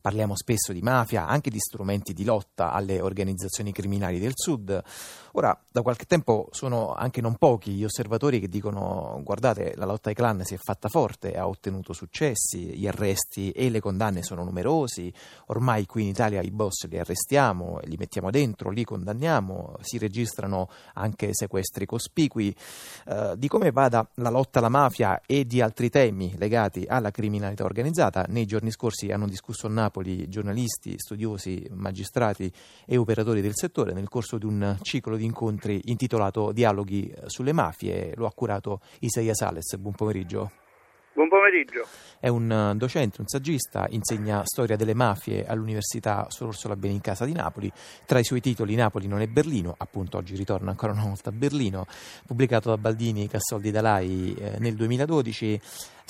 Parliamo spesso di mafia, anche di strumenti di lotta alle organizzazioni criminali del Sud. Ora, da qualche tempo sono anche non pochi gli osservatori che dicono guardate, la lotta ai clan si è fatta forte, ha ottenuto successi, gli arresti e le condanne sono numerosi, ormai qui in Italia i boss li arrestiamo, li mettiamo dentro, li condanniamo, si registrano anche sequestri cospicui. Eh, di come vada la lotta alla mafia e di altri temi legati alla criminalità organizzata, nei giorni scorsi hanno discusso a Napoli giornalisti, studiosi, magistrati e operatori del settore nel corso di un ciclo di incontri intitolato Dialoghi sulle mafie. Lo ha curato Isaia Sales. Buon pomeriggio. Buon pomeriggio. È un eh, docente, un saggista, insegna storia delle mafie all'Università Sor Benincasa di Napoli. Tra i suoi titoli Napoli non è Berlino, appunto oggi ritorna ancora una volta a Berlino, pubblicato da Baldini Cassoldi Dalai eh, nel 2012.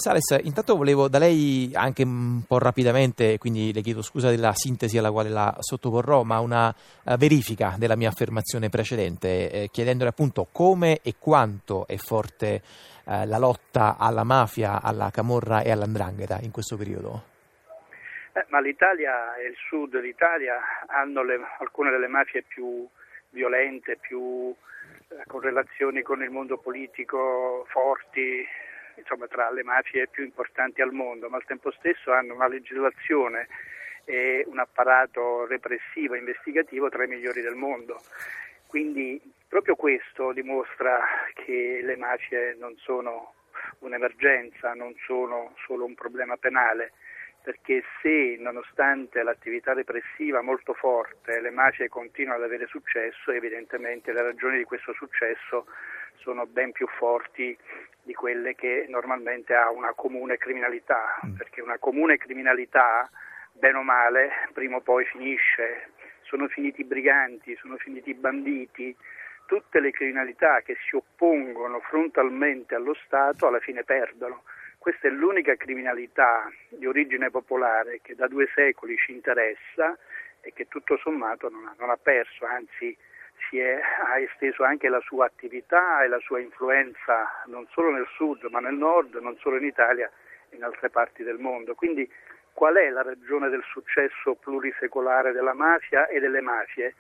Sales, intanto volevo da lei anche un po' rapidamente, quindi le chiedo scusa della sintesi alla quale la sottoporrò, ma una uh, verifica della mia affermazione precedente, eh, chiedendole appunto come e quanto è forte eh, la lotta alla mafia, alla camorra e all'andrangheta in questo periodo? Eh, ma l'Italia e il sud d'Italia hanno le, alcune delle mafie più violente, più eh, con relazioni con il mondo politico forti, insomma tra le mafie più importanti al mondo, ma al tempo stesso hanno una legislazione e un apparato repressivo e investigativo tra i migliori del mondo. Quindi proprio questo dimostra che le mafie non sono un'emergenza, non sono solo un problema penale, perché se nonostante l'attività repressiva molto forte le mafie continuano ad avere successo, evidentemente le ragioni di questo successo sono ben più forti di quelle che normalmente ha una comune criminalità, mm. perché una comune criminalità, bene o male, prima o poi finisce sono finiti i briganti, sono finiti i banditi, tutte le criminalità che si oppongono frontalmente allo Stato alla fine perdono. Questa è l'unica criminalità di origine popolare che da due secoli ci interessa e che tutto sommato non ha, non ha perso, anzi è, ha esteso anche la sua attività e la sua influenza non solo nel sud ma nel nord, non solo in Italia in altre parti del mondo. Quindi qual è la ragione del successo plurisecolare della mafia e delle mafie?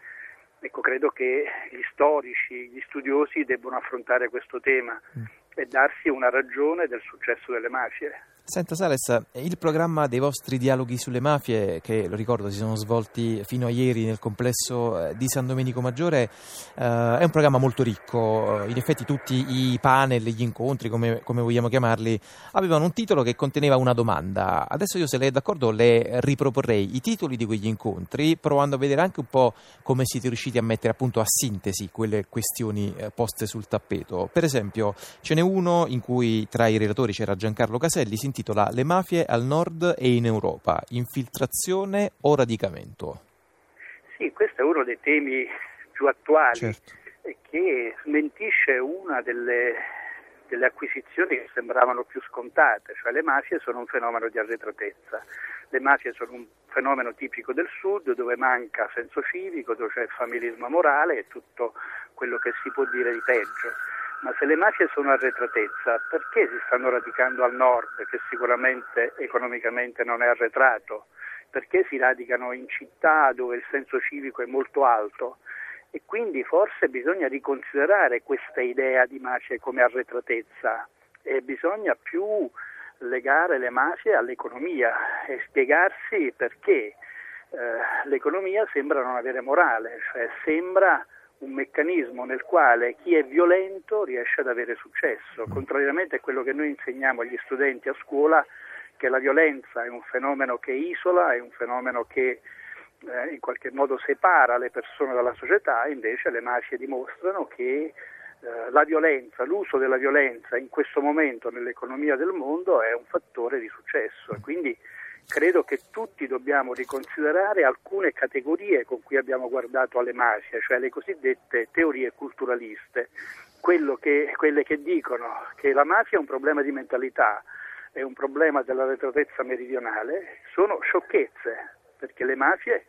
Ecco, credo che gli storici, gli studiosi debbano affrontare questo tema mm. e darsi una ragione del successo delle mafie. Senta Sales, il programma dei vostri dialoghi sulle mafie, che lo ricordo si sono svolti fino a ieri nel complesso eh, di San Domenico Maggiore, eh, è un programma molto ricco. In effetti tutti i panel, gli incontri, come, come, vogliamo chiamarli, avevano un titolo che conteneva una domanda. Adesso io, se lei è d'accordo, le riproporrei i titoli di quegli incontri, provando a vedere anche un po' come siete riusciti a mettere appunto a sintesi quelle questioni eh, poste sul tappeto. Per esempio, ce n'è uno in cui tra i relatori c'era Giancarlo Caselli, si intitola Le mafie al nord e in Europa, infiltrazione o radicamento? Sì, questo è uno dei temi più attuali certo. che smentisce una delle, delle acquisizioni che sembravano più scontate, cioè le mafie sono un fenomeno di arretratezza. Le mafie sono un fenomeno tipico del sud dove manca senso civico, dove c'è familismo morale e tutto quello che si può dire di peggio. Ma se le mafie sono arretratezza, perché si stanno radicando al nord, che sicuramente economicamente non è arretrato? Perché si radicano in città dove il senso civico è molto alto? E quindi forse bisogna riconsiderare questa idea di mafie come arretratezza e bisogna più legare le mafie all'economia e spiegarsi perché eh, l'economia sembra non avere morale, cioè sembra un meccanismo nel quale chi è violento riesce ad avere successo, contrariamente a quello che noi insegniamo agli studenti a scuola, che la violenza è un fenomeno che isola, è un fenomeno che eh, in qualche modo separa le persone dalla società, invece le mafie dimostrano che eh, la violenza, l'uso della violenza in questo momento nell'economia del mondo è un fattore di successo. E quindi credo che tutti dobbiamo riconsiderare alcune categorie con cui abbiamo guardato alle mafie, cioè le cosiddette teorie culturaliste, che, quelle che dicono che la mafia è un problema di mentalità, è un problema della retratezza meridionale, sono sciocchezze, perché le mafie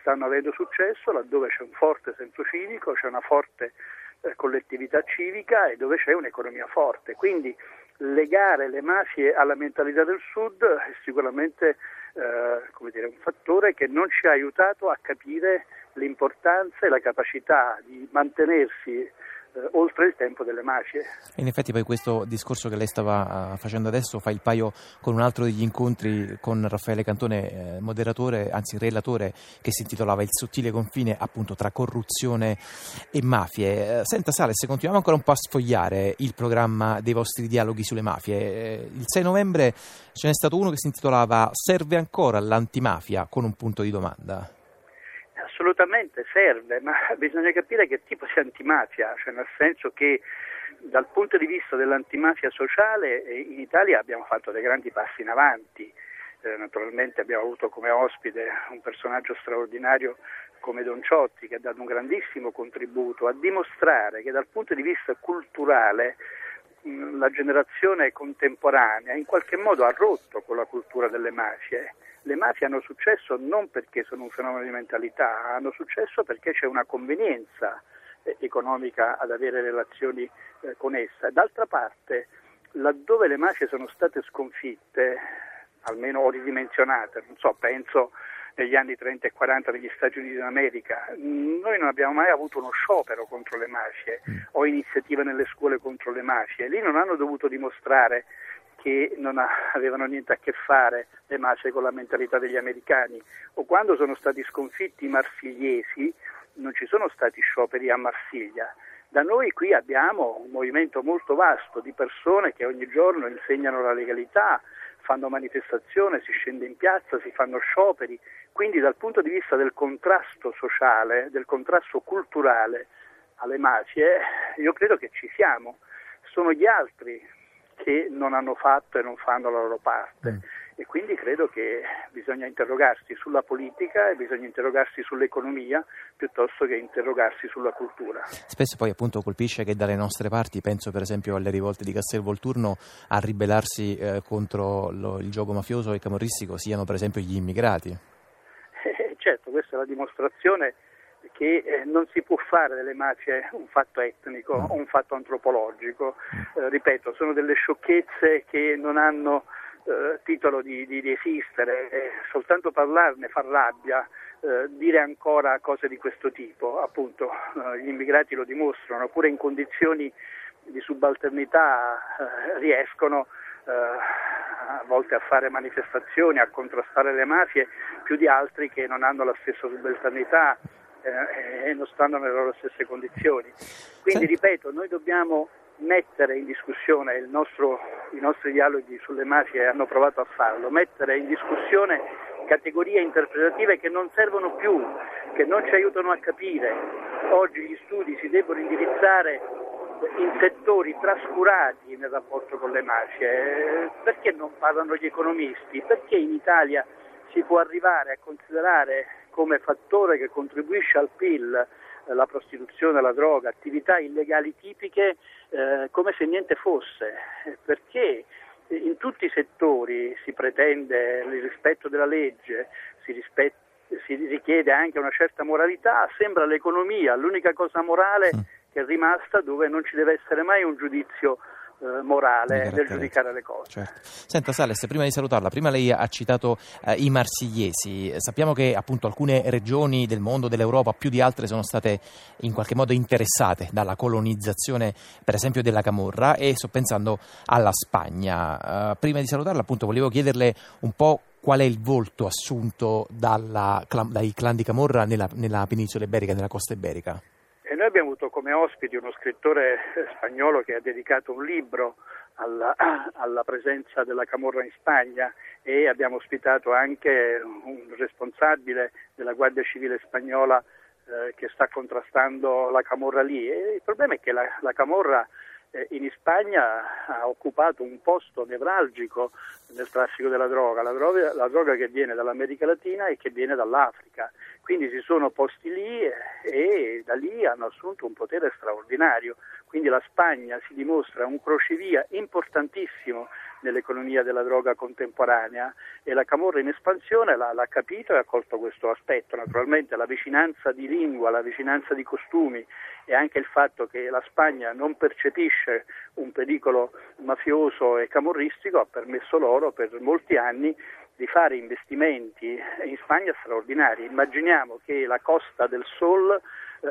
stanno avendo successo laddove c'è un forte senso civico, c'è una forte collettività civica e dove c'è un'economia forte. Quindi legare le mafie alla mentalità del sud è sicuramente eh, dire, un fattore che non ci ha aiutato a capire l'importanza e la capacità di mantenersi eh, oltre il tempo delle mafie. In effetti poi questo discorso che lei stava uh, facendo adesso fa il paio con un altro degli incontri con Raffaele Cantone, eh, moderatore, anzi relatore, che si intitolava Il sottile confine appunto tra corruzione e mafie. Eh, senta Sales, continuiamo ancora un po' a sfogliare il programma dei vostri dialoghi sulle mafie. Eh, il 6 novembre ce n'è stato uno che si intitolava Serve ancora l'antimafia con un punto di domanda assolutamente serve, ma bisogna capire che tipo di antimafia, cioè nel senso che dal punto di vista dell'antimafia sociale eh, in Italia abbiamo fatto dei grandi passi in avanti. Eh, naturalmente abbiamo avuto come ospite un personaggio straordinario come Don Ciotti che ha dato un grandissimo contributo a dimostrare che dal punto di vista culturale mh, la generazione contemporanea in qualche modo ha rotto con la cultura delle mafie le mafie hanno successo non perché sono un fenomeno di mentalità, hanno successo perché c'è una convenienza eh, economica ad avere relazioni eh, con essa. D'altra parte, laddove le mafie sono state sconfitte, almeno o ridimensionate, non so, penso negli anni 30 e 40 negli Stati Uniti d'America, noi non abbiamo mai avuto uno sciopero contro le mafie mm. o iniziative nelle scuole contro le mafie, lì non hanno dovuto dimostrare che non avevano niente a che fare le mafie con la mentalità degli americani o quando sono stati sconfitti i marsigliesi non ci sono stati scioperi a Marsiglia. Da noi qui abbiamo un movimento molto vasto di persone che ogni giorno insegnano la legalità, fanno manifestazione, si scende in piazza, si fanno scioperi, quindi dal punto di vista del contrasto sociale, del contrasto culturale alle mafie, io credo che ci siamo. Sono gli altri che non hanno fatto e non fanno la loro parte. Mm. E quindi credo che bisogna interrogarsi sulla politica e bisogna interrogarsi sull'economia piuttosto che interrogarsi sulla cultura. Spesso poi appunto colpisce che dalle nostre parti, penso per esempio alle rivolte di Castel Volturno, a ribellarsi eh, contro lo, il gioco mafioso e camorristico siano per esempio gli immigrati. Eh, certo, questa è la dimostrazione che eh, non si può fare delle mafie un fatto etnico o un fatto antropologico. Eh, ripeto, sono delle sciocchezze che non hanno eh, titolo di, di, di esistere, soltanto parlarne fa rabbia. Eh, dire ancora cose di questo tipo, appunto eh, gli immigrati lo dimostrano, pure in condizioni di subalternità eh, riescono a volte a fare manifestazioni, a contrastare le mafie, più di altri che non hanno la stessa subalternità eh, e non stanno nelle loro stesse condizioni. Quindi, ripeto, noi dobbiamo mettere in discussione nostro, i nostri dialoghi sulle mafie hanno provato a farlo, mettere in discussione categorie interpretative che non servono più, che non ci aiutano a capire. Oggi gli studi si debbono indirizzare in settori trascurati nel rapporto con le mafie. Perché non parlano gli economisti? Perché in Italia si può arrivare a considerare come fattore che contribuisce al PIL eh, la prostituzione, la droga, attività illegali tipiche eh, come se niente fosse, perché in tutti i settori si pretende il rispetto della legge, si, rispet- si richiede anche una certa moralità, sembra l'economia l'unica cosa morale mm. che è rimasta dove non ci deve essere mai un giudizio eh, morale nel giudicare le cose. Certo. Senta Sales, prima di salutarla, prima lei ha citato eh, i marsigliesi, sappiamo che appunto alcune regioni del mondo, dell'Europa, più di altre sono state in qualche modo interessate dalla colonizzazione per esempio della Camorra e sto pensando alla Spagna. Uh, prima di salutarla appunto volevo chiederle un po' qual è il volto assunto dalla, dai clan di Camorra nella, nella penisola iberica, nella costa iberica. E noi abbiamo avuto come ospiti uno scrittore spagnolo che ha dedicato un libro alla, alla, presenza della Camorra in Spagna e abbiamo ospitato anche un responsabile della Guardia Civile spagnola eh, che sta contrastando la Camorra lì. E il problema è che la, la Camorra in Spagna ha occupato un posto nevralgico nel traffico della droga, la droga, la droga che viene dall'America Latina e che viene dall'Africa. Quindi si sono posti lì e da lì hanno assunto un potere straordinario. Quindi la Spagna si dimostra un crocevia importantissimo nell'economia della droga contemporanea e la Camorra in espansione l'ha, l'ha, capito e ha colto questo aspetto. Naturalmente la vicinanza di lingua, la vicinanza di costumi e anche il fatto che la Spagna non percepisce un pericolo mafioso e camorristico ha permesso loro per molti anni di fare investimenti in Spagna straordinari. Immaginiamo che la Costa del Sol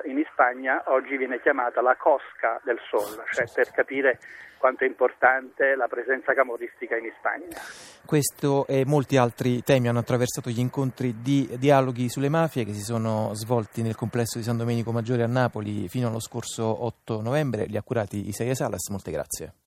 in Spagna oggi viene chiamata la Cosca del Sol, cioè per capire quanto è importante la presenza camoristica in Spagna. Questo e molti altri temi hanno attraversato gli incontri di dialoghi sulle mafie che si sono svolti nel complesso di San Domenico Maggiore a Napoli fino allo scorso 8 novembre. Li ha curati Isaia Salas, molte grazie.